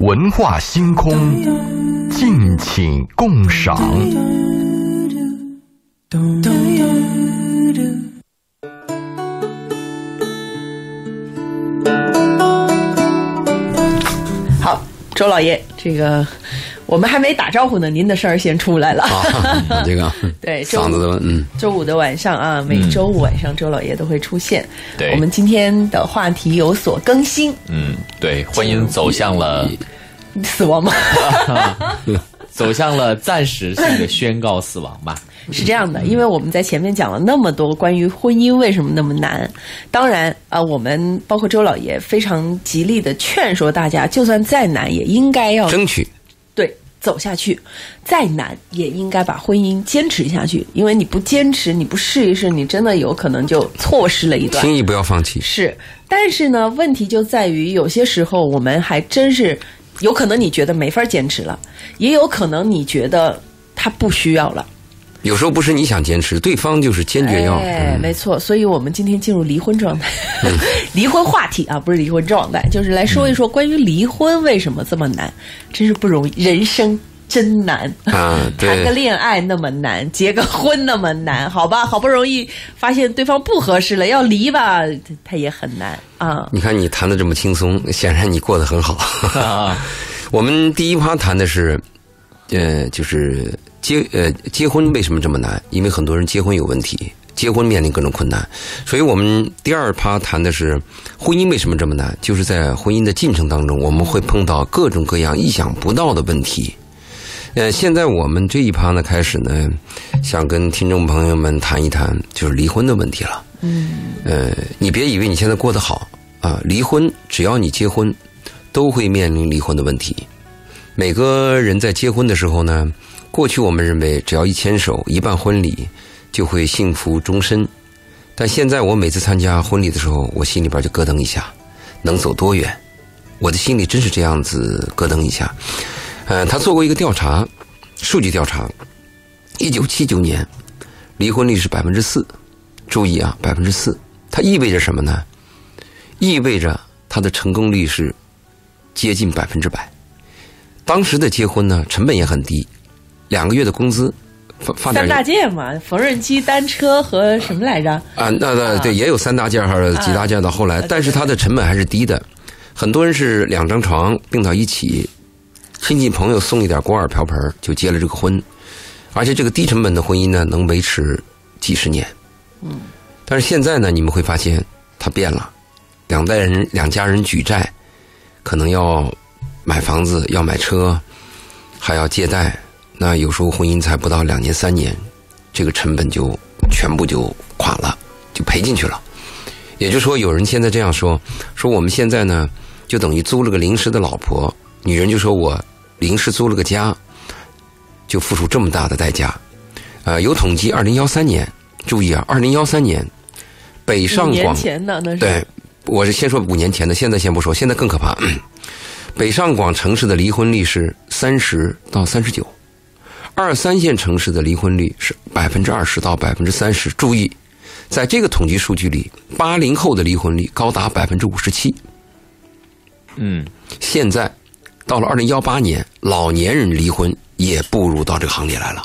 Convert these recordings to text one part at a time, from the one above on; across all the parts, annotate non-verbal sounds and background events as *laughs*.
文化星空，敬请共赏。好，周老爷，这个我们还没打招呼呢，您的事儿先出来了。啊，这个 *laughs* 对，周嗓子都嗯，周五的晚上啊，每周五晚上周老爷都会出现。对我们今天的话题有所更新，嗯，对，婚姻走向了死亡吗？*laughs* 走向了暂时性的宣告死亡吧。是这样的，因为我们在前面讲了那么多关于婚姻为什么那么难，当然啊、呃我们包括周老爷非常极力的劝说大家，就算再难，也应该要争取对走下去，再难也应该把婚姻坚持下去，因为你不坚持，你不试一试，你真的有可能就错失了一段。轻易不要放弃。是，但是呢，问题就在于有些时候我们还真是有可能你觉得没法坚持了，也有可能你觉得他不需要了。有时候不是你想坚持，对方就是坚决要。哎，嗯没错，所以我们今天进入离婚状态，*laughs* 离婚话题啊，不是离婚状态，就是来说一说关于离婚为什么这么难，真是不容易，人生真难。啊，*laughs* 谈个，恋爱那么难，结个婚那么难，好吧，好不容易发现对方不合适了，要离吧，他也很难啊。你看你谈的这么轻松，显然你过得很好。啊，*laughs* 我们第一趴谈的是，呃，就是结呃结婚为什么这么难？因为很多人结婚有问题，结婚面临各种困难，所以我们第二趴谈的是婚姻为什么这么难？就是在婚姻的进程当中，我们会碰到各种各样意想不到的问题。呃，现在我们这一趴呢，开始呢，想跟听众朋友们谈一谈，就是离婚的问题了。嗯，呃，你别以为你现在过得好啊，离婚只要你结婚，都会面临离婚的问题。每个人在结婚的时候呢，过去我们认为只要一牵手、一办婚礼，就会幸福终身。但现在我每次参加婚礼的时候，我心里边就咯噔一下，能走多远？我的心里真是这样子咯噔一下。呃，他做过一个调查，数据调查，一九七九年离婚率是百分之四，注意啊，百分之四，它意味着什么呢？意味着它的成功率是接近百分之百。当时的结婚呢，成本也很低，两个月的工资，发发点三大件嘛，缝纫机、单车和什么来着？啊，那那对，也有三大件还是几大件到后来，但是它的成本还是低的。很多人是两张床并到一起，亲戚朋友送一点锅碗瓢盆就结了这个婚，而且这个低成本的婚姻呢，能维持几十年。嗯，但是现在呢，你们会发现它变了，两代人两家人举债，可能要买房子，要买车，还要借贷，那有时候婚姻才不到两年三年，这个成本就全部就垮了，就赔进去了。也就是说，有人现在这样说：说我们现在呢，就等于租了个临时的老婆，女人就说我临时租了个家，就付出这么大的代价。呃，有统计，二零幺三年，注意啊，二零幺三年，北上广前的那是对，我是先说五年前的，现在先不说，现在更可怕。*coughs* 北上广城市的离婚率是三十到三十九，二三线城市的离婚率是百分之二十到百分之三十。注意，在这个统计数据里，八零后的离婚率高达百分之五十七。嗯，现在到了二零幺八年，老年人离婚也步入到这个行列来了，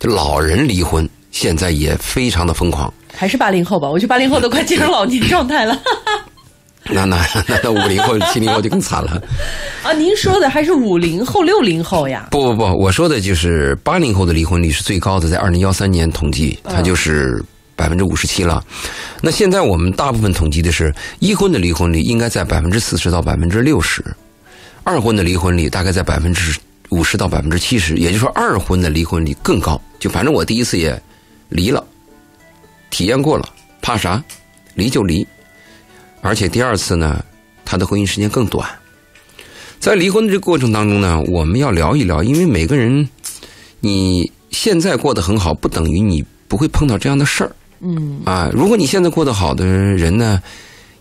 就老人离婚现在也非常的疯狂。还是八零后吧？我觉得八零后都快进入老年状态了那那那那五零后、*laughs* 七零后就更惨了。啊！您说的还是五零后、六零后呀？不不不，我说的就是八零后的离婚率是最高的，在二零幺三年统计，它就是百分之五十七了。那现在我们大部分统计的是一婚的离婚率应该在百分之四十到百分之六十，二婚的离婚率大概在百分之五十到百分之七十，也就是说二婚的离婚率更高。就反正我第一次也离了，体验过了，怕啥？离就离。而且第二次呢，他的婚姻时间更短。在离婚的这个过程当中呢，我们要聊一聊，因为每个人你现在过得很好，不等于你不会碰到这样的事儿。嗯，啊，如果你现在过得好的人呢，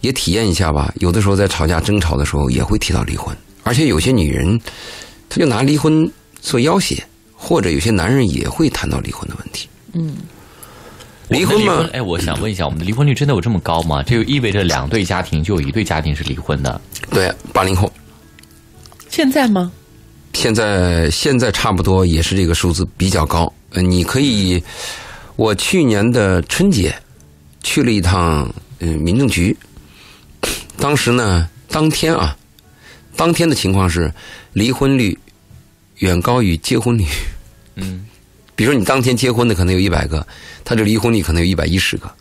也体验一下吧。有的时候在吵架争吵的时候，也会提到离婚，而且有些女人，她就拿离婚做要挟，或者有些男人也会谈到离婚的问题。嗯，离婚嘛我们的离，哎，我想问一下，我们的离婚率真的有这么高吗？这就意味着两对家庭就有一对家庭是离婚的。对，八零后，现在吗？现在现在差不多也是这个数字比较高。呃，你可以，我去年的春节去了一趟嗯民政局，当时呢当天啊，当天的情况是离婚率远高于结婚率。嗯，比如说你当天结婚的可能有一百个，他这离婚率可能有一百一十个。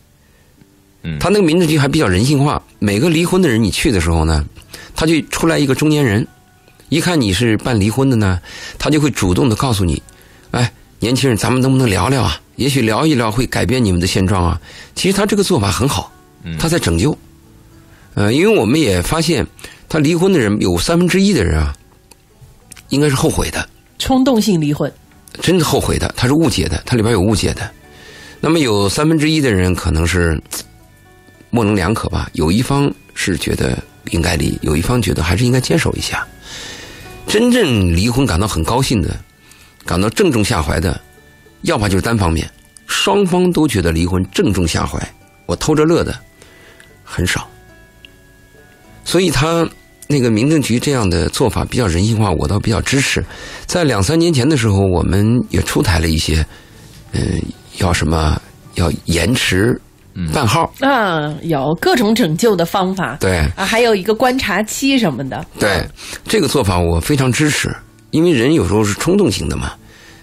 嗯他那个民政局还比较人性化，每个离婚的人你去的时候呢，他就出来一个中年人，一看你是办离婚的呢，他就会主动的告诉你，哎，年轻人，咱们能不能聊聊啊？也许聊一聊会改变你们的现状啊。其实他这个做法很好，他在拯救。呃，因为我们也发现，他离婚的人有三分之一的人啊，应该是后悔的。冲动性离婚，真的后悔的，他是误解的，他里边有误解的。那么有三分之一的人可能是模棱两可吧，有一方是觉得应该离，有一方觉得还是应该坚守一下。真正离婚感到很高兴的，感到正中下怀的，要么就是单方面，双方都觉得离婚正中下怀，我偷着乐的很少。所以他那个民政局这样的做法比较人性化，我倒比较支持。在两三年前的时候，我们也出台了一些，嗯、要什么要延迟办号，啊，有各种拯救的方法。对啊，还有一个观察期什么的。对，这个做法我非常支持，因为人有时候是冲动型的嘛，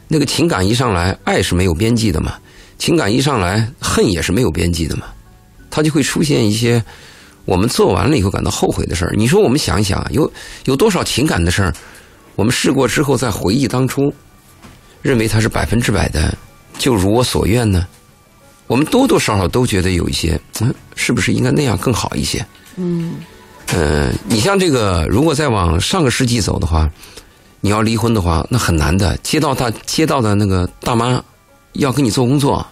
那个情感一上来，爱是没有边际的嘛，情感一上来，恨也是没有边际的嘛，它就会出现一些我们做完了以后感到后悔的事儿。你说我们想一想，有有多少情感的事儿，我们试过之后再回忆当初，认为它是百分之百的，就如我所愿呢？我们多多少少都觉得有一些，嗯，是不是应该那样更好一些？嗯，呃，你像这个，如果再往上个世纪走的话，你要离婚的话，那很难的。街道大街道的那个大妈要给你做工作，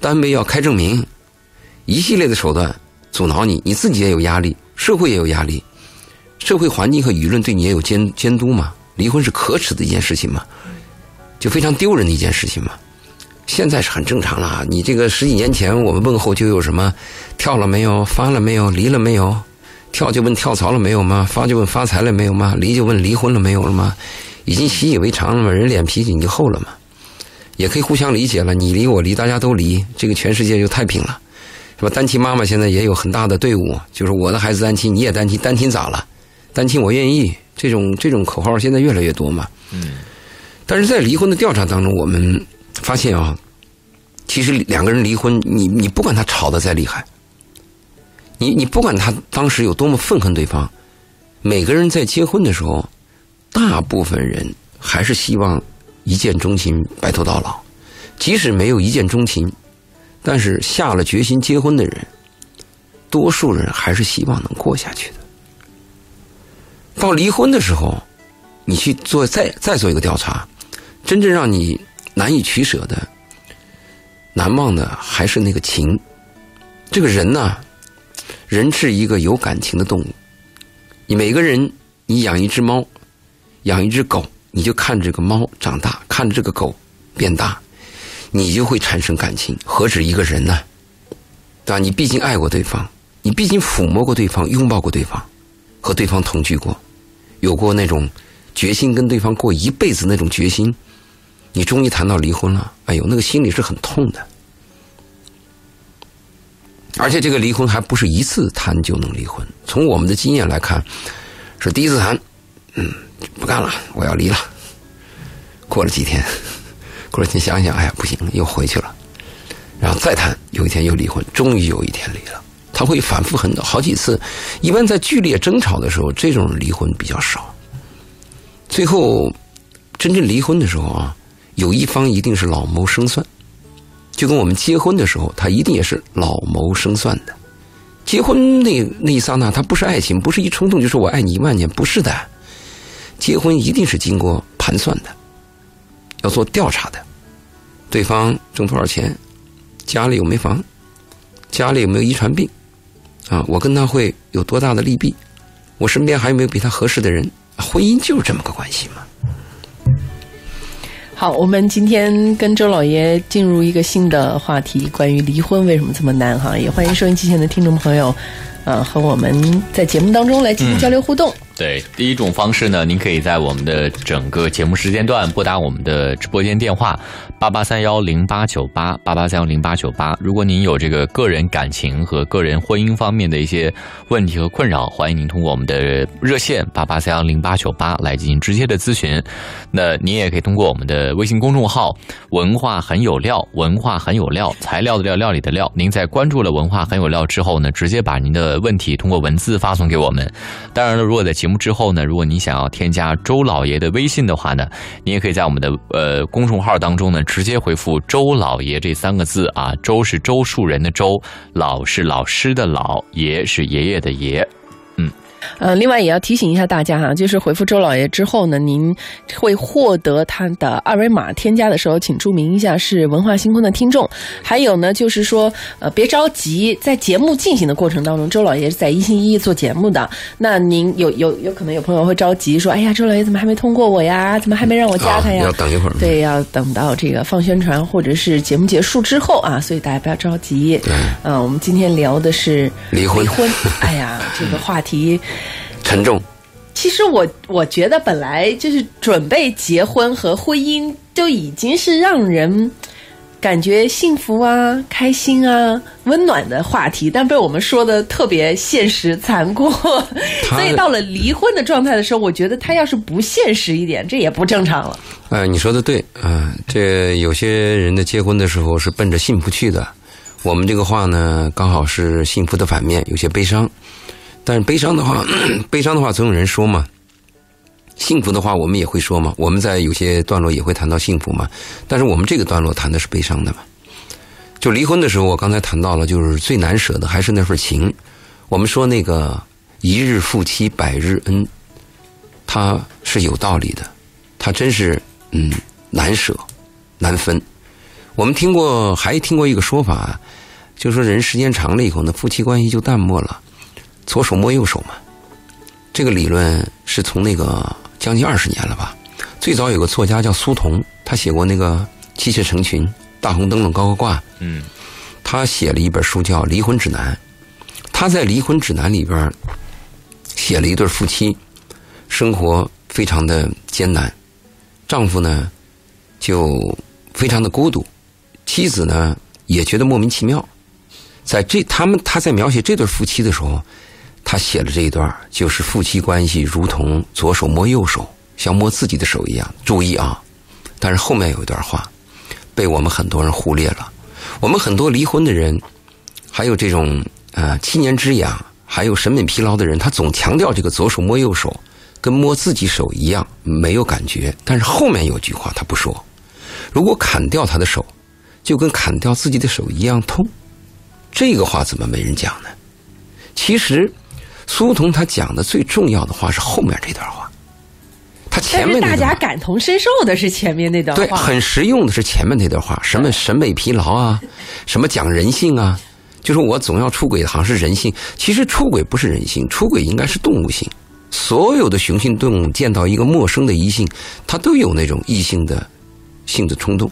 单位要开证明，一系列的手段阻挠你，你自己也有压力，社会也有压力，社会环境和舆论对你也有监监督嘛。离婚是可耻的一件事情嘛，就非常丢人的一件事情嘛。现在是很正常了。你这个十几年前我们问候就有什么跳了没有，发了没有，离了没有？跳就问跳槽了没有吗？发就问发财了没有吗？离就问离婚了没有了吗？已经习以为常了嘛，人脸皮已经厚了嘛，也可以互相理解了。你离我离，大家都离，这个全世界就太平了，是吧？单亲妈妈现在也有很大的队伍，就是我的孩子单亲，你也单亲，单亲咋了？单亲我愿意，这种这种口号现在越来越多嘛。嗯。但是在离婚的调查当中，我们发现啊，其实两个人离婚，你你不管他吵得再厉害，你你不管他当时有多么愤恨对方，每个人在结婚的时候，大部分人还是希望一见钟情，白头到老。即使没有一见钟情，但是下了决心结婚的人，多数人还是希望能过下去的。到离婚的时候，你去做再再做一个调查，真正让你难以取舍的、难忘的还是那个情。这个人呢，人是一个有感情的动物。你每个人，你养一只猫，养一只狗，你就看这个猫长大，看这个狗变大，你就会产生感情。何止一个人呢？对吧？你毕竟爱过对方，你毕竟抚摸过对方，拥抱过对方，和对方同居过，有过那种决心跟对方过一辈子那种决心。你终于谈到离婚了，哎呦，那个心里是很痛的。而且这个离婚还不是一次谈就能离婚，从我们的经验来看，是第一次谈，嗯，不干了，我要离了。过了几天，*laughs* 过了几天想想，哎呀，不行，又回去了。然后再谈，有一天又离婚，终于有一天离了。他会反复很多好几次，一般在剧烈争吵的时候，这种离婚比较少。最后真正离婚的时候啊，有一方一定是老谋深算。就跟我们结婚的时候，他一定也是老谋深算的。结婚那那一刹那，他不是爱情，不是一冲动，就是我爱你一万年，不是的。结婚一定是经过盘算的，要做调查的。对方挣多少钱，家里有没房，家里有没有遗传病，啊，我跟他会有多大的利弊，我身边还有没有比他合适的人？婚姻就是这么个关系嘛。好，我们今天跟周老爷进入一个新的话题，关于离婚为什么这么难哈？也欢迎收音机前的听众朋友，呃，和我们在节目当中来进行交流互动。对，第一种方式呢，您可以在我们的整个节目时间段拨打我们的直播间电话八八三幺零八九八八八三幺零八九八。如果您有这个个人感情和个人婚姻方面的一些问题和困扰，欢迎您通过我们的热线八八三幺零八九八来进行直接的咨询。那您也可以通过我们的微信公众号“文化很有料”，文化很有料，材料的料，料理的料。您在关注了“文化很有料”之后呢，直接把您的问题通过文字发送给我们。当然了，如果在节目之后呢，如果您想要添加周老爷的微信的话呢，您也可以在我们的呃公众号当中呢，直接回复“周老爷”这三个字啊，周是周树人的周，老是老师的老，爷是爷爷的爷。呃，另外也要提醒一下大家哈，就是回复周老爷之后呢，您会获得他的二维码，添加的时候请注明一下是文化星空的听众。还有呢，就是说呃别着急，在节目进行的过程当中，周老爷是在一心一意做节目的。那您有有有可能有朋友会着急说，哎呀，周老爷怎么还没通过我呀？怎么还没让我加他呀？啊要等一会儿对，要等到这个放宣传或者是节目结束之后啊，所以大家不要着急。对嗯、我们今天聊的是离婚离婚，*laughs* 哎呀，这个话题。沉重。其实我我觉得本来就是准备结婚和婚姻就已经是让人感觉幸福啊、开心啊、温暖的话题，但被我们说的特别现实残酷，*laughs* 所以到了离婚的状态的时候，我觉得他要是不现实一点，这也不正常了。呃，你说的对啊、这有些人的结婚的时候是奔着幸福去的，我们这个话呢，刚好是幸福的反面，有些悲伤。但是悲伤的话，*clears throat* 悲伤的话总有人说嘛。幸福的话，我们也会说嘛。我们在有些段落也会谈到幸福嘛。但是我们这个段落谈的是悲伤的嘛。就离婚的时候，我刚才谈到了，就是最难舍的还是那份情。我们说那个一日夫妻百日恩，它是有道理的，它真是嗯难舍难分。我们听过，还听过一个说法，就说人时间长了以后呢，夫妻关系就淡漠了，左手摸右手嘛。这个理论是从那个将近二十年了吧。最早有个作家叫苏童，他写过那个《妻妾成群》《大红灯笼高高挂》，嗯，他写了一本书叫《离婚指南》。他在《离婚指南》里边写了一对夫妻，生活非常的艰难，丈夫呢就非常的孤独，妻子呢也觉得莫名其妙。在这他们他在描写这对夫妻的时候，他写了这一段，就是夫妻关系如同左手摸右手，像摸自己的手一样。注意啊，但是后面有一段话被我们很多人忽略了。我们很多离婚的人，还有这种呃七年之痒，还有审美疲劳的人，他总强调这个左手摸右手，跟摸自己手一样没有感觉。但是后面有句话他不说：如果砍掉他的手，就跟砍掉自己的手一样痛。这个话怎么没人讲呢？其实，苏童他讲的最重要的话是后面这段话，他前面大家感同身受的是前面那段话对，话，很实用的是前面那段话，什么审美疲劳啊，什么讲人性啊，就是我总要出轨，好像是人性。其实出轨不是人性，出轨应该是动物性。所有的雄性动物见到一个陌生的异性，它都有那种异性的性的冲动，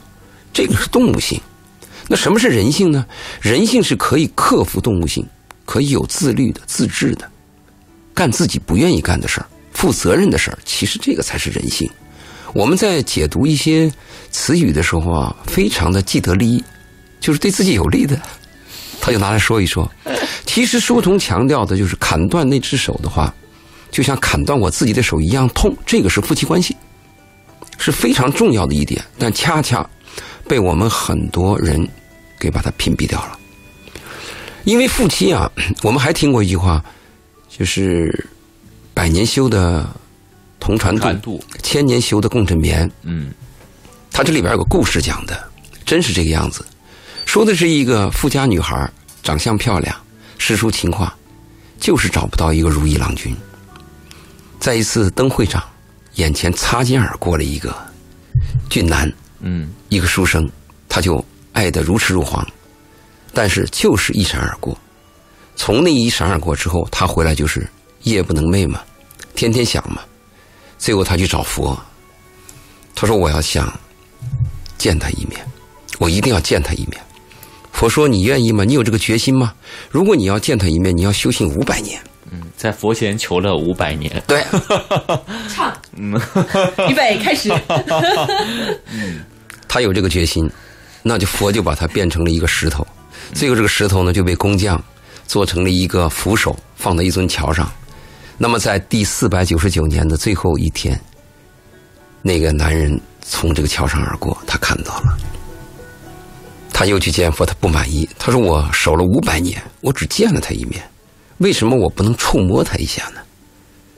这个是动物性。那什么是人性呢？人性是可以克服动物性，可以有自律的、自制的，干自己不愿意干的事儿，负责任的事儿。其实这个才是人性。我们在解读一些词语的时候啊，非常的既得利益，就是对自己有利的，他就拿来说一说。其实书童强调的就是砍断那只手的话，就像砍断我自己的手一样痛，这个是夫妻关系，是非常重要的一点，但恰恰被我们很多人给把它屏蔽掉了。因为夫妻啊，*clears throat* 我们还听过一句话，就是百年修的同船渡，千年修的共枕眠。嗯，它这里边有个故事讲的，真是这个样子。说的是一个富家女孩，长相漂亮，诗书情话，就是找不到一个如意郎君。在一次灯会上，眼前擦肩而过了一个俊男，嗯，一个书生，他就爱得如痴如狂，但是就是一闪而过。从那一闪而过之后，他回来就是夜不能寐嘛，天天想嘛。最后他去找佛，他说我要想见他一面，我一定要见他一面。佛说你愿意吗？你有这个决心吗？如果你要见他一面，你要修行五百年。嗯在佛前求了五百年。对，*laughs* 唱，预备开始。他有这个决心，那就佛就把他变成了一个石头，最后这个石头呢就被工匠做成了一个扶手，放在一尊桥上。那么在第四百九十九年的最后一天，那个男人从这个桥上而过，他看到了，他又去见佛，他不满意，他说：“我守了五百年，我只见了他一面，为什么我不能触摸他一下呢？”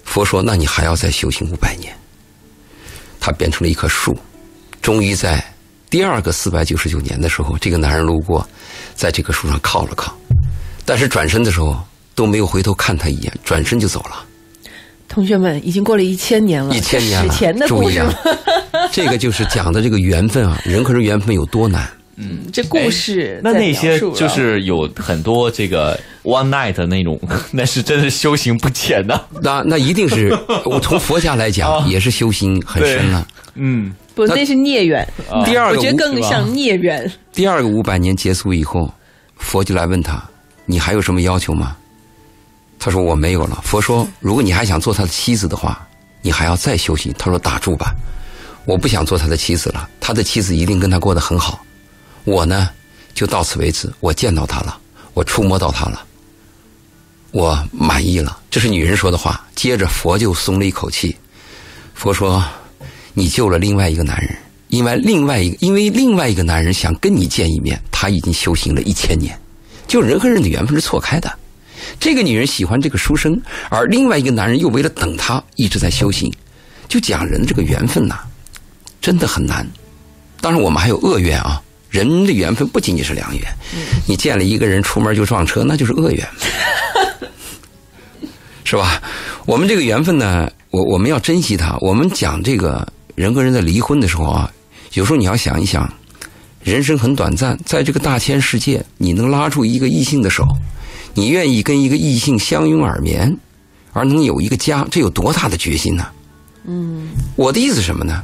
佛说：“那你还要再修行五百年。”他变成了一棵树，终于在。第二个四百九十九年的时候，这个男人路过，在这棵树上靠了靠，但是转身的时候都没有回头看他一眼，转身就走了。同学们，已经过了一千年了，一千年了，史前的故事注意啊，*laughs* 这个就是讲的这个缘分啊，人和人缘分有多难。嗯，这故事那那些就是有很多这个 one night 的那种，那是真是修行不浅呐、那那一定是 *laughs* 我从佛家来讲，也是修行很深了。嗯，不，那是孽缘。第二个我觉得更像孽缘。第二个五百年结束以后，佛就来问他：“你还有什么要求吗？”他说：“我没有了。”佛说：“如果你还想做他的妻子的话，你还要再修行。”他说：“打住吧，我不想做他的妻子了。他的妻子一定跟他过得很好。我呢，就到此为止。我见到他了，我触摸到他了，我满意了。”这是女人说的话。接着佛就松了一口气。佛说：“你救了另外一个男人，因为另外一个，因为另外一个男人想跟你见一面，他已经修行了一千年。就人和人的缘分是错开的。这个女人喜欢这个书生，而另外一个男人又为了等她一直在修行。就讲人的这个缘分呐、真的很难。当然，我们还有恶缘啊。人的缘分不仅仅是良缘，你见了一个人出门就撞车，那就是恶缘，*laughs* 是吧？我们这个缘分呢，我我们要珍惜它。我们讲这个人和人的离婚的时候啊，有时候你要想一想，人生很短暂，在这个大千世界，你能拉住一个异性的手，你愿意跟一个异性相拥而眠，而能有一个家，这有多大的决心呢？嗯，我的意思是什么呢？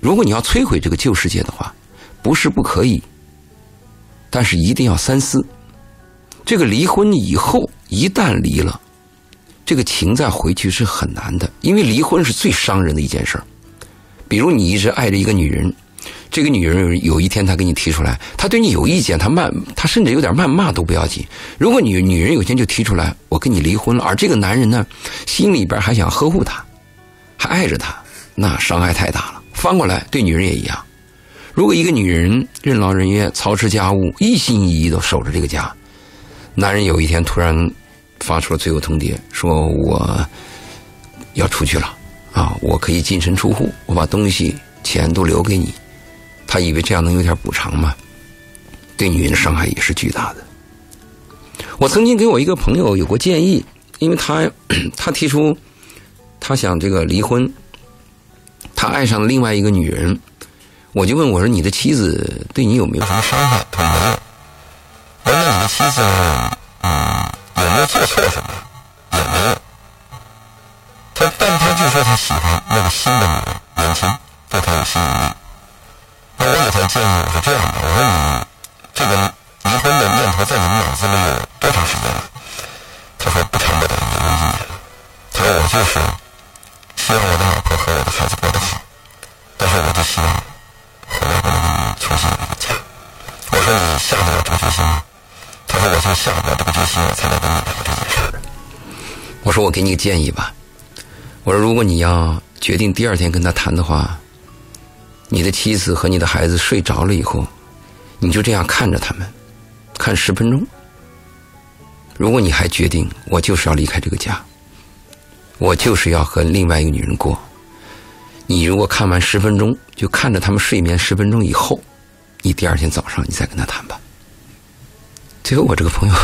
如果你要摧毁这个旧世界的话，不是不可以，但是一定要三思。这个离婚以后，一旦离了，这个情再回去是很难的，因为离婚是最伤人的一件事儿。比如你一直爱着一个女人，这个女人有有一天她给你提出来，她对你有意见，她谩，她甚至有点谩骂都不要紧。如果女女人有一天就提出来，我跟你离婚了，而这个男人呢，心里边还想呵护她，还爱着她，那伤害太大了。翻过来对女人也一样。如果一个女人任劳任怨、操持家务、一心一意的守着这个家，男人有一天突然发出了最后通牒，说我要出去了啊，我可以净身出户，我把东西、钱都留给你。他以为这样能有点补偿吗？对女人的伤害也是巨大的。我曾经给我一个朋友有过建议，因为他 *clears throat* 他提出他想这个离婚，他爱上了另外一个女人。我就问我说：“你的妻子对你有没有什么伤害？”他说没有。我说：“那你的妻子，嗯，有没有做错什么？也没有。他，但他就说他喜欢那个新的女人，年轻，对他有吸引力。那我给他建议，我说这样的，我说你这个离婚的念头在你们脑子里有多长时间了？他说不长不短，有一年。他说我就是希望我的老婆和我的孩子过得好，但是我就希望。回来不能跟你重新有一个家。我说你下得了这个决心吗？他说我就下不了这个决心，我才来跟你聊这件事。我说我给你个建议吧。我说如果你要决定第二天跟他谈的话，你的妻子和你的孩子睡着了以后，你就这样看着他们，看十分钟。如果你还决定我就是要离开这个家，我就是要和另外一个女人过。你如果看完十分钟，就看着他们睡眠十分钟以后，你第二天早上你再跟他谈吧。最后，我这个朋友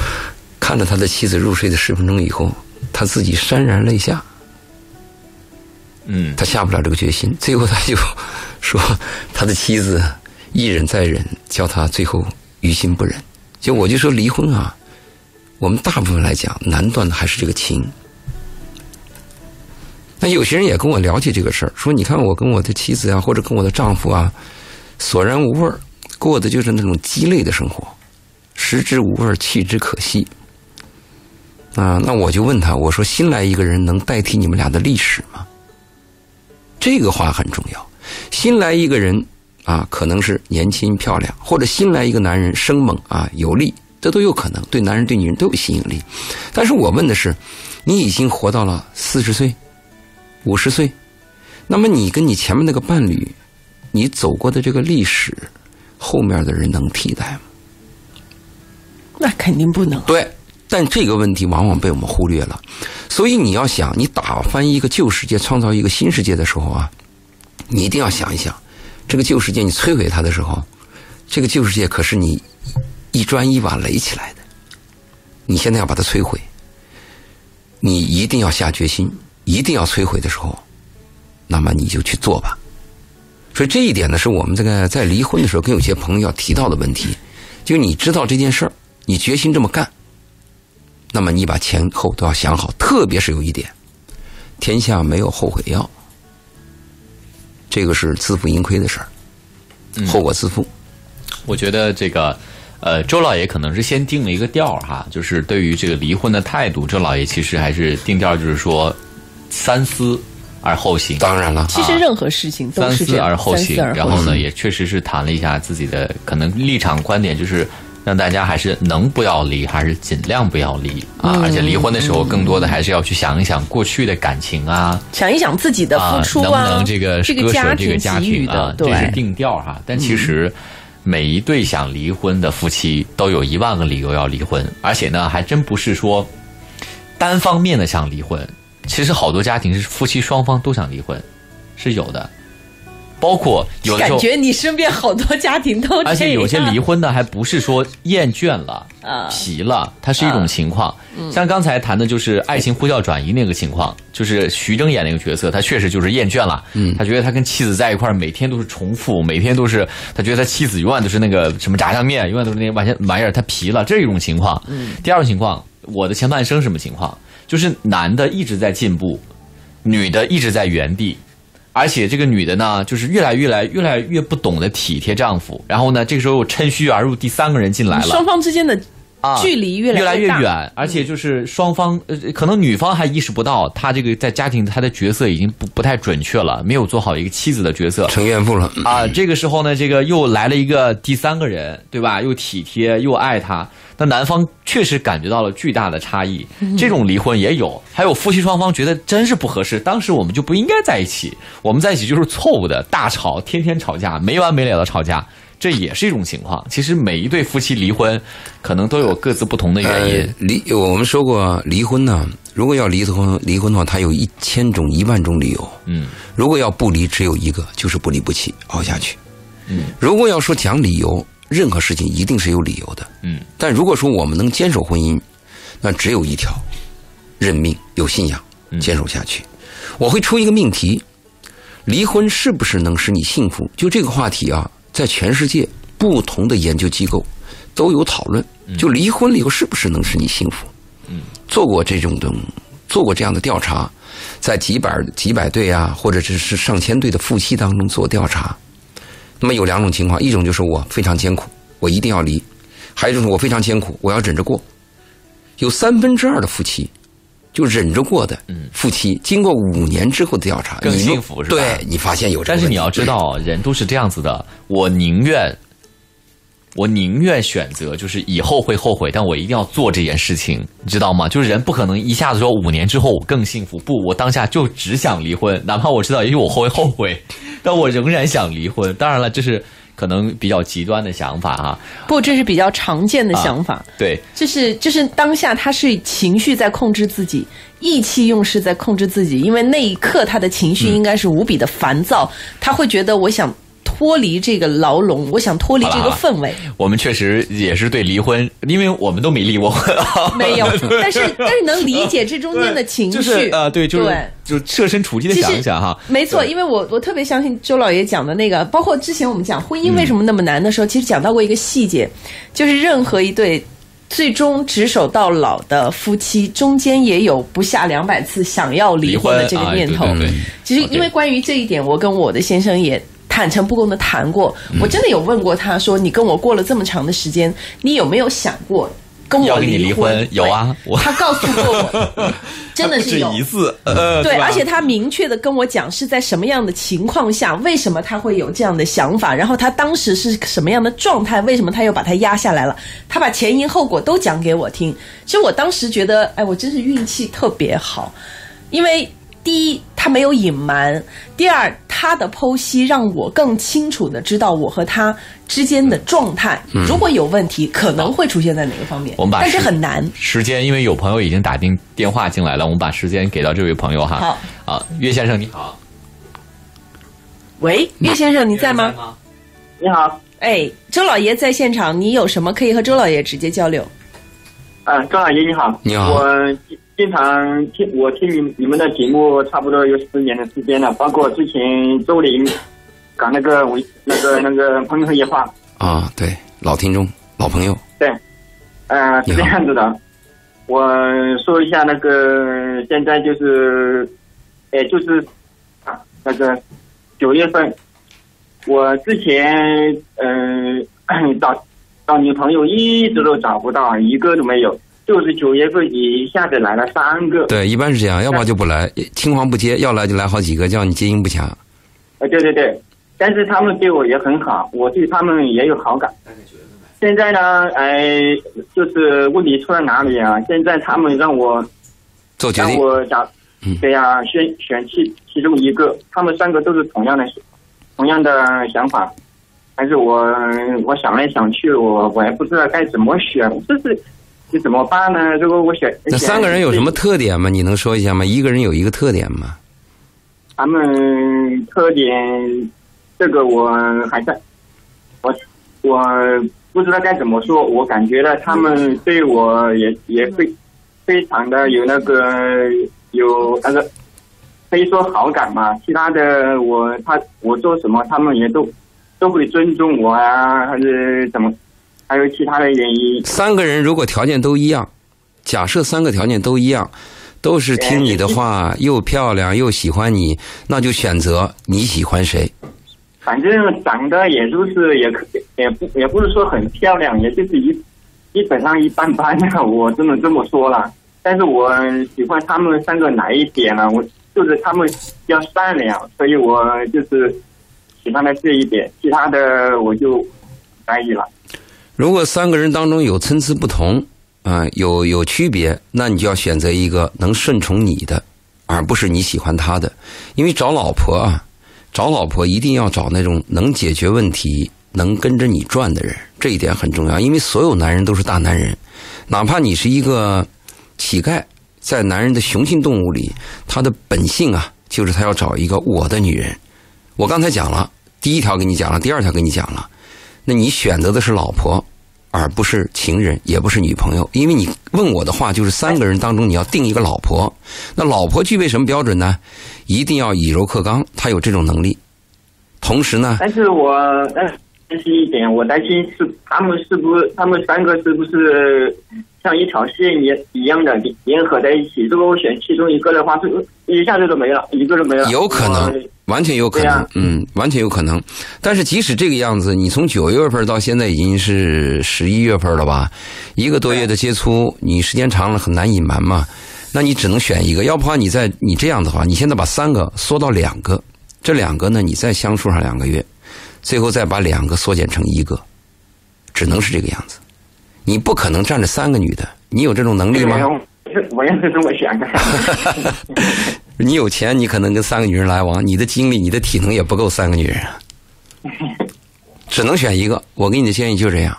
*laughs* 看着他的妻子入睡的十分钟以后，他自己潸然泪下，嗯，他下不了这个决心。最后，他就说他的妻子一忍再忍，叫他最后于心不忍。就我就说离婚啊，我们大部分来讲难断的还是这个情。那有些人也跟我聊起这个事儿，说你看我跟我的妻子啊，或者跟我的丈夫啊，索然无味儿，过的就是那种鸡肋的生活，食之无味，弃之可惜。啊，那我就问他，我说新来一个人能代替你们俩的历史吗？这个话很重要。新来一个人啊，可能是年轻漂亮，或者新来一个男人生猛啊有力，这都有可能，对男人对女人都有吸引力。但是我问的是，你已经活到了四十岁、五十岁，那么你跟你前面那个伴侣，你走过的这个历史，后面的人能替代吗？那肯定不能。对，但这个问题往往被我们忽略了。所以你要想，你打翻一个旧世界，创造一个新世界的时候啊，你一定要想一想，这个旧世界你摧毁它的时候，这个旧世界可是你一砖一瓦垒起来的。你现在要把它摧毁，你一定要下决心，一定要摧毁的时候，那么你就去做吧。所以这一点呢，是我们这个在离婚的时候跟有些朋友要提到的问题，就你知道这件事儿，你决心这么干。那么你把前后都要想好，特别是有一点，天下没有后悔药，这个是自负盈亏的事儿，后果自负。我觉得这个，呃，周老爷可能是先定了一个调儿哈，就是对于这个离婚的态度，周老爷其实还是定调，就是说三思而后行。当然了，其实任何事情都三思而后行，然后呢，也确实是谈了一下自己的可能立场观点，就是让大家还是能不要离，还是尽量不要离啊！嗯而且离婚的时候，更多的还是要去想一想过去的感情啊，想一想自己的啊付，出啊能不能这个这个割舍这个家庭啊的，？这是，定调哈。但其实每一对想离婚的夫妻都有一万个理由要离婚，而且呢，还真不是说单方面的想离婚。其实好多家庭是夫妻双方都想离婚，是有的。包括有的时候，感觉你身边好多家庭都这样，而且有些离婚的还不是说厌倦了、啊疲了，它是一种情况。像刚才谈的就是爱情呼叫转移那个情况，就是徐峥演那个角色，他确实就是厌倦了。嗯，他觉得他跟妻子在一块儿，每天都是重复，每天都是他觉得他妻子永远都是那个什么炸酱面，永远都是那玩意玩意儿，他疲了，这是一种情况。嗯，第二种情况，我的前半生什么情况？就是男的一直在进步，女的一直在原地。而且这个女的呢，就是越来越来越来越不懂得体贴丈夫，然后呢，这个时候趁虚而入，第三个人进来了，双方之间的啊，距离越越来越远，而且就是双方呃，可能女方还意识不到，她这个在家庭她的角色已经不不太准确了，没有做好一个妻子的角色。成怨妇了。啊，这个时候呢，这个又来了一个第三个人，对吧？又体贴又爱她，那男方确实感觉到了巨大的差异。这种离婚也有，还有夫妻双方觉得真是不合适，当时我们就不应该在一起，我们在一起就是错误的，大吵，天天吵架，没完没了的吵架。这也是一种情况。其实每一对夫妻离婚，可能都有各自不同的原因呃。离我们说过离婚呢，如果要离婚离婚的话，它有一千种一万种理由。嗯如果要不离，只有一个，就是不离不弃，熬下去。嗯，如果要说讲理由，任何事情一定是有理由的。嗯但如果说我们能坚守婚姻，那只有一条：认命，有信仰，嗯坚守下去。我会出一个命题：离婚是不是能使你幸福？就这个话题啊，在全世界不同的研究机构都有讨论。就离婚了以后是不是能使你幸福？嗯，做过这种的，做过这样的调查，在几百几百对啊，或者是是上千对的夫妻当中做调查。那么有两种情况，一种就是我非常艰苦，我一定要离；还有一种是我非常艰苦，我要忍着过。有三分之二的夫妻就忍着过的嗯夫妻，经过五年之后的调查，更你幸福是吧对你发现有这个，但是你要知道，人都是这样子的。我宁愿，我宁愿选择就是以后会后悔，但我一定要做这件事情，你知道吗？就是人不可能一下子说五年之后我更幸福，不，我当下就只想离婚，哪怕我知道也许我会后悔，但我仍然想离婚。当然了，这是可能比较极端的想法哈、不，这是比较常见的想法。对，就是就是当下他是情绪在控制自己，意气用事在控制自己，因为那一刻他的情绪应该是无比的烦躁，他会觉得我想脱离这个牢笼，我想脱离这个氛围。我们确实也是对离婚，因为我们都没离过婚啊。*laughs* 没有，*laughs* 但是但是能理解这中间的情绪，就是呃，对，就是对就设身处地的想一想哈，没错，因为我我特别相信周老爷讲的那个，包括之前我们讲婚姻为什么那么难的时候，其实讲到过一个细节，就是任何一对最终执手到老的夫妻，中间也有不下两百次想要离婚的这个念头。其实因为关于这一点，我跟我的先生也。坦诚不公的谈过，嗯。我真的有问过他说：“你跟我过了这么长的时间，你有没有想过跟我离婚？婚，有啊，我他告诉过我，*laughs* 真的是有。一次，呃，对，而且他明确的跟我讲是在什么样的情况下，为什么他会有这样的想法，然后他当时是什么样的状态，为什么他又把他压下来了，他把前因后果都讲给我听。其实我当时觉得，哎，我真是运气特别好，因为第一他没有隐瞒，第二他的剖析让我更清楚的知道我和他之间的状态，如果有问题，可能会出现在哪个方面，我们把但是很难。时间，因为有朋友已经打进电话进来了，我们把时间给到这位朋友哈。好，啊，岳先生你好，喂，岳先生，你在吗？你好，哎，周老爷在现场，你有什么可以和周老爷直接交流？啊，周老爷你好，你好。我经经常听我听你你们的节目，差不多有十年的时间了，包括之前周林搞那个维那个那个朋友夜话，啊，对，老听众、老朋友，对，呃，是这样子的，我说一下那个现在就是，哎，就是啊，那个九月份，我之前嗯、呃、*coughs* 找找女朋友一直都找不到，一个都没有，就是九月份一下子来了三个，对，一般是这样，要不然就不来，青黄不接，要来就来好几个，叫你接应不暇。呃，对对对，但是他们对我也很好，我对他们也有好感。现在呢，哎，就是问题出在哪里啊？现在他们让我做决定，我找嗯，对呀、选选其其中一个，他们三个都是同样的同样的想法，但是我我想来想去，我我也不知道该怎么选，就是这怎么办呢？如果我选那三个人有什么？特点吗？你能说一下吗？一个人有一个特点吗？他们特点，这个我还在，我我不知道该怎么说。我感觉到他们对我也也非非常的有那个有那个可以说好感嘛。其他的我他我做什么，他们也都都会尊重我啊，还是怎么？还有其他的原因。三个人如果条件都一样，假设三个条件都一样，都是听你的话，又漂亮又喜欢你，那就选择你喜欢谁。反正长得也就是也可也不也不是说很漂亮，也就是一基本上一般般的，我只能这么说了。但是我喜欢他们三个哪一点呢？我就是他们比较善良，所以我就是喜欢的这一点，其他的我就不在意了。如果三个人当中有参差不同，啊、有有区别，那你就要选择一个能顺从你的，而不是你喜欢他的。因为找老婆啊，找老婆一定要找那种能解决问题、能跟着你转的人，这一点很重要。因为所有男人都是大男人，哪怕你是一个乞丐，在男人的雄性动物里，他的本性啊，就是他要找一个我的女人。我刚才讲了，第一条给你讲了，第二条给你讲了。那你选择的是老婆，而不是情人，也不是女朋友。因为你问我的话，就是三个人当中你要定一个老婆。那老婆具备什么标准呢？一定要以柔克刚，她有这种能力。同时呢，但是我嗯是担心一点，我担心是他们是不是他们三个是不是像一条线一一样的联联合在一起？如果我选其中一个的话，这个一下子都没了，一个都没了。有可能，完全有可能，嗯，完全有可能。但是即使这个样子，你从九月份到现在已经是十一月份了吧？一个多月的接触，你时间长了很难隐瞒嘛。那你只能选一个，要不然你在你这样的话，你现在把三个缩到两个，这两个呢，你再相处上两个月，最后再把两个缩减成一个，只能是这个样子。你不可能站着三个女的，你有这种能力吗？我也是这么想的。*laughs* 你有钱，你可能跟三个女人来往，你的精力、你的体能也不够三个女人啊，只能选一个。我给你的建议就这样。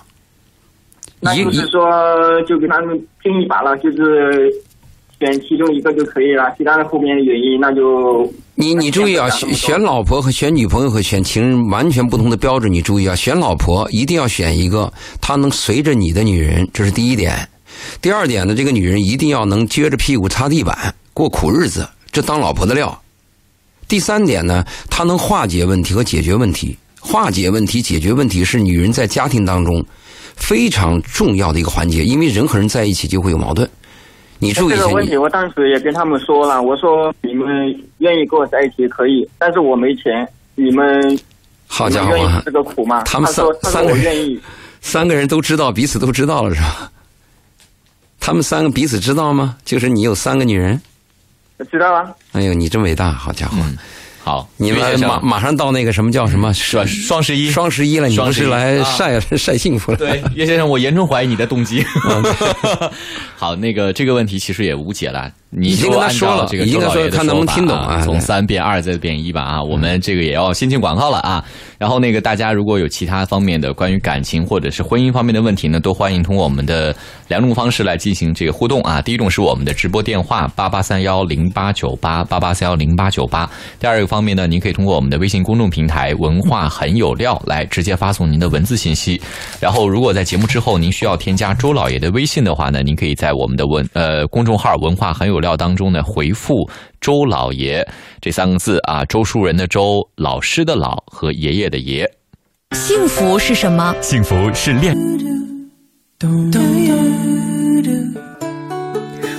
那就是说，就给他们拼一把了，就是选其中一个就可以了，其他的后面的原因那就你你注意啊，选选老婆和选女朋友和选情人完全不同的标准。你注意啊，选老婆一定要选一个她能随着你的女人，这是第一点。第二点呢，这个女人一定要能撅着屁股擦地板过苦日子，这当老婆的料。第三点呢，她能化解问题和解决问题。化解问题、解决问题是女人在家庭当中非常重要的一个环节，因为人和人在一起就会有矛盾。你注意一下这个问题，我当时也跟他们说了，我说你们愿意跟我在一起可以，但是我没钱，你们好家伙啊你们愿意吃，这个苦吗？他们三三个人愿意，*laughs* 三个人都知道，彼此都知道了是吧？他们三个彼此知道吗？就是你有三个女人。知道啊。哎呦，你真伟大，好家伙！好，你们马马上到那个什么叫什么双？双十一，双十一了，你不双十一是来啊晒 *laughs* 晒幸福了？对，岳先生，我严重怀疑你的动机。*laughs* *laughs* 好，那个这个问题其实也无解了。你已经就按跟他说了照这个说周老爷的看能不能说法听懂啊从三变二再变一吧啊，我们这个也要先进广告了啊。然后那个大家如果有其他方面的关于感情或者是婚姻方面的问题呢，都欢迎通过我们的两种方式来进行这个互动啊。第一种是我们的直播电话八八三幺零八九八八八三幺零八九八。第二个方面呢，您可以通过我们的微信公众平台“文化很有料”来直接发送您的文字信息。然后，如果在节目之后您需要添加周老爷的微信的话呢，您可以在我们的文呃公众号“文化很有料”当中呢回复“周老爷”这三个字啊，周树人的周，老师的老和爷爷的爷。幸福是什么？幸福是恋。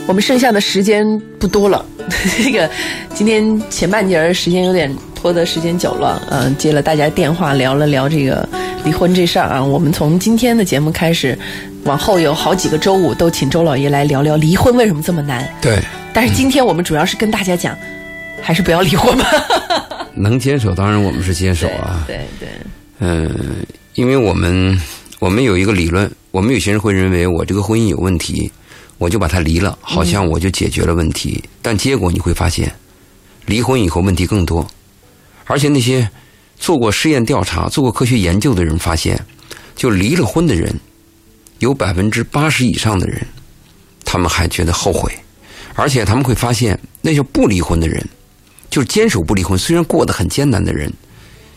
我们剩下的时间不多了，*laughs* 这个今天前半截时间有点拖的时间久了，嗯、接了大家电话聊了聊这个离婚这事儿啊。我们从今天的节目开始，往后有好几个周五都请周老爷来聊聊离婚为什么这么难。对，但是今天我们主要是跟大家讲，还是不要离婚吧。能坚守，当然我们是坚守啊。对对，嗯，因为我们我们有一个理论，我们有些人会认为我这个婚姻有问题，我就把它离了，好像我就解决了问题。但结果你会发现，离婚以后问题更多，而且那些做过实验调查、做过科学研究的人发现，就离了婚的人，有百分之八十以上的人，他们还觉得后悔，而且他们会发现，那些不离婚的人，就是坚守不离婚，虽然过得很艰难的人，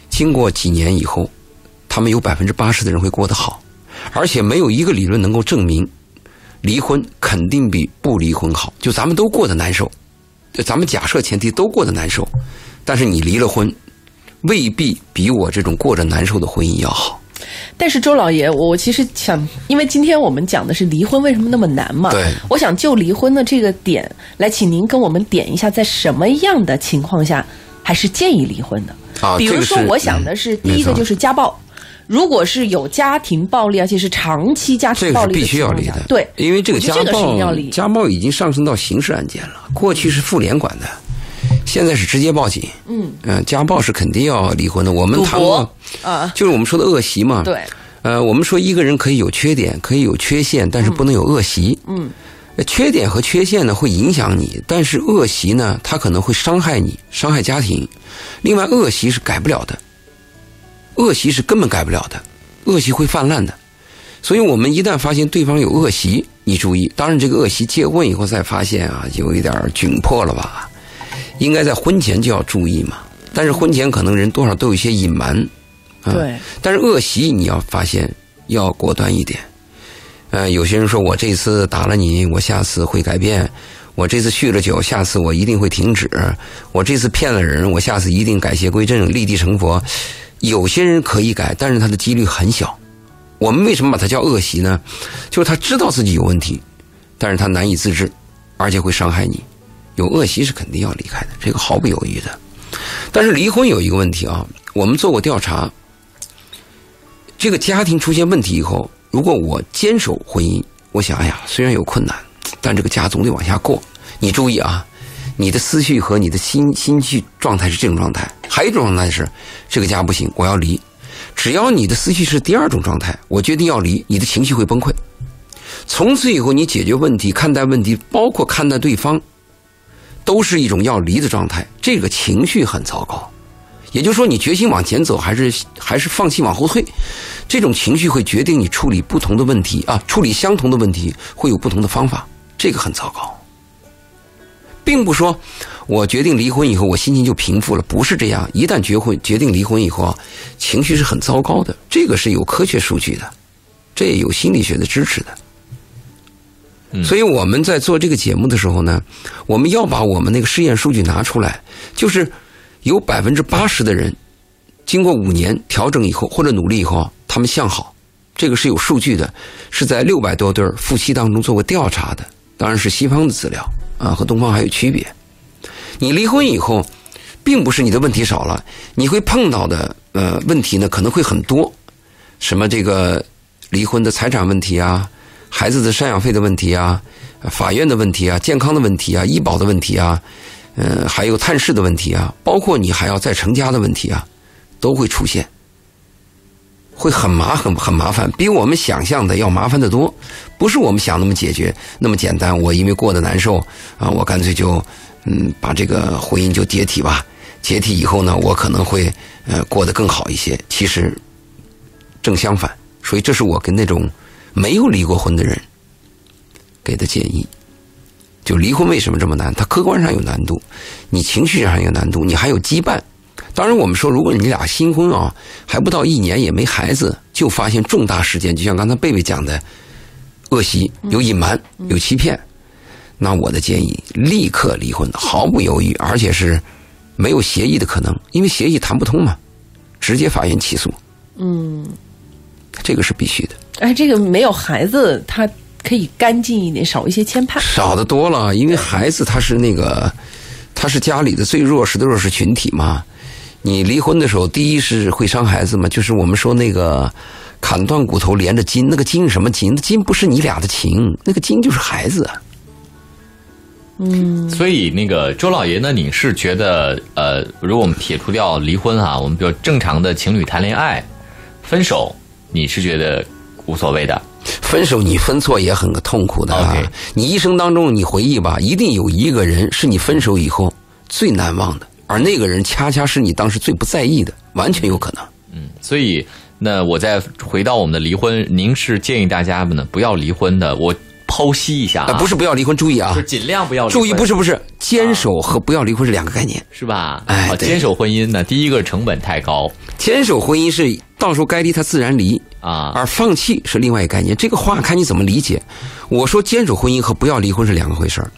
经过几年以后，他们有百分之八十的人会过得好，而且没有一个理论能够证明离婚肯定比不离婚好。就咱们都过得难受，就咱们假设前提都过得难受，但是你离了婚，未必比我这种过着难受的婚姻要好。但是周老爷，我我其实想，因为今天我们讲的是离婚为什么那么难嘛，对我想就离婚的这个点来，请您跟我们点一下，在什么样的情况下还是建议离婚的？啊比如说，我想的是，第一个就是家暴。如果是有家庭暴力，而且是长期家庭暴力这个是必须要离的，对，因为这个家我觉得这个是一定要暴离，家暴已经上升到刑事案件了，过去是妇联管的，现在是直接报警。嗯，嗯、家暴是肯定要离婚的。我们谈过，啊，就是我们说的恶习嘛。对，呃，我们说一个人可以有缺点，可以有缺陷，但是不能有恶习。嗯，呃缺点和缺陷呢会影响你，但是恶习呢，它可能会伤害你，伤害家庭。另外，恶习是改不了的，恶习是根本改不了的，恶习会泛滥的。所以我们一旦发现对方有恶习，你注意，当然这个恶习借问以后再发现啊，有一点儿窘迫了吧？应该在婚前就要注意嘛。但是婚前可能人多少都有一些隐瞒，啊、对，但是恶习你要发现要果断一点。呃，有些人说我这次打了你，我下次会改变；我这次酗了酒，下次我一定会停止；我这次骗了人，我下次一定改邪归正，立地成佛。有些人可以改，但是他的几率很小。我们为什么把它叫恶习呢？就是他知道自己有问题，但是他难以自制，而且会伤害你。有恶习是肯定要离开的，这个毫不犹豫的。但是离婚有一个问题啊，我们做过调查，这个家庭出现问题以后，如果我坚守婚姻，我想，哎呀，虽然有困难，但这个家总得往下过。你注意啊，你的思绪和你的心心绪状态是这种状态，还有一种状态是这个家不行，我要离。只要你的思绪是第二种状态，我决定要离，你的情绪会崩溃。从此以后，你解决问题、看待问题，包括看待对方，都是一种要离的状态。这个情绪很糟糕。也就是说，你决心往前走，还是还是放弃往后退，这种情绪会决定你处理不同的问题啊，处理相同的问题会有不同的方法，这个很糟糕。并不说我决定离婚以后，我心情就平复了，不是这样。一旦决婚决定离婚以后啊，情绪是很糟糕的，这个是有科学数据的，这也有心理学的支持的。所以我们在做这个节目的时候呢，我们要把我们那个试验数据拿出来，就是有百分之八十的人，经过五年调整以后或者努力以后，他们向好，这个是有数据的，是在六百多对夫妻当中做过调查的，当然是西方的资料啊，和东方还有区别。你离婚以后，并不是你的问题少了，你会碰到的呃问题呢可能会很多，什么这个离婚的财产问题啊，孩子的赡养费的问题啊，法院的问题啊，健康的问题啊，医保的问题啊，呃，还有探视的问题啊，包括你还要再成家的问题啊，都会出现，会很麻很很麻烦，比我们想象的要麻烦得多。不是我们想那么解决那么简单。我因为过得难受啊，我干脆就嗯把这个婚姻就解体吧。解体以后呢，我可能会呃过得更好一些。其实正相反，所以这是我跟那种没有离过婚的人给的建议。就离婚为什么这么难？它客观上有难度，你情绪上有难度，你还有羁绊。当然，我们说，如果你俩新婚啊，还不到一年，也没孩子，就发现重大事件，就像刚才贝贝讲的，恶习、有隐瞒、有欺骗，那我的建议立刻离婚，毫不犹豫，而且是没有协议的可能，因为协议谈不通嘛，直接法院起诉，嗯，这个是必须的。哎，这个没有孩子，他可以干净一点，少一些牵绊。少的多了，因为孩子他是那个，他是家里的最弱势的弱势群体嘛。你离婚的时候，第一是会伤孩子嘛，就是我们说那个砍断骨头连着筋，那个筋什么筋？那筋不是你俩的情，那个筋就是孩子。嗯，所以那个周老爷呢，你是觉得呃，如果我们撇除掉离婚啊，我们比如正常的情侣谈恋爱，分手，你是觉得无所谓的？分手你分错也很痛苦的啊你一生当中你回忆吧，一定有一个人是你分手以后最难忘的，而那个人恰恰是你当时最不在意的，完全有可能。嗯所以，那我再回到我们的离婚，您是建议大家们呢不要离婚的。我剖析一下啊，不是不要离婚，注意啊就，尽量不要离婚注意不是不是，坚守和不要离婚是两个概念。是吧？哎坚守婚姻呢，第一个成本太高坚守婚姻是到时候该离他自然离，啊，而放弃是另外一个概念。这个话看你怎么理解。我说坚守婚姻和不要离婚是两个回事儿。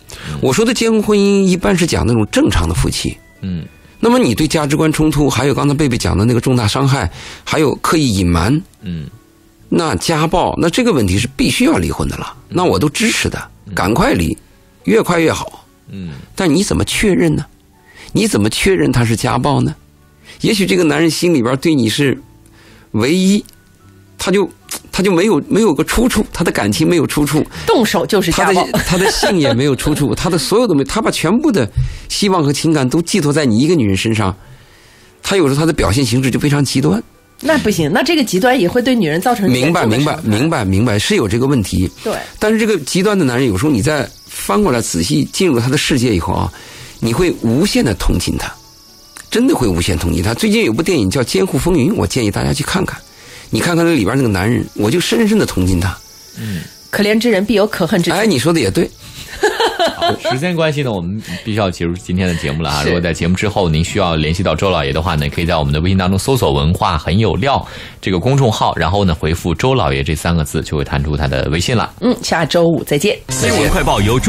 我说的坚婚姻一般是讲那种正常的夫妻。嗯那么你对价值观冲突，还有刚才贝贝讲的那个重大伤害，还有刻意隐瞒，嗯那家暴，那这个问题是必须要离婚的了。那我都支持的，赶快离，越快越好。嗯但你怎么确认呢？你怎么确认他是家暴呢？也许这个男人心里边对你是唯一，他就他就没有没有个出处，他的感情没有出处，动手就是他的家暴。他的性也没有出处，他的所有都没，他把全部的希望和情感都寄托在你一个女人身上，他有时候他的表现形式就非常极端。那不行，那这个极端也会对女人造成明白明白明白明白是有这个问题，对，但是这个极端的男人，有时候你再翻过来仔细进入他的世界以后啊，你会无限的同情他，真的会无限同情他。最近有部电影叫《监护风云》，我建议大家去看看。你看看那里边那个男人，我就深深的同情他。嗯可怜之人必有可恨之处。哎，你说的也对，*laughs* 好，时间关系呢，我们必须要结束今天的节目了啊！如果在节目之后您需要联系到周老爷的话呢，可以在我们的微信当中搜索“文化很有料”这个公众号，然后呢回复“周老爷”这三个字，就会弹出他的微信了。嗯，下周五再见。新闻快报由中。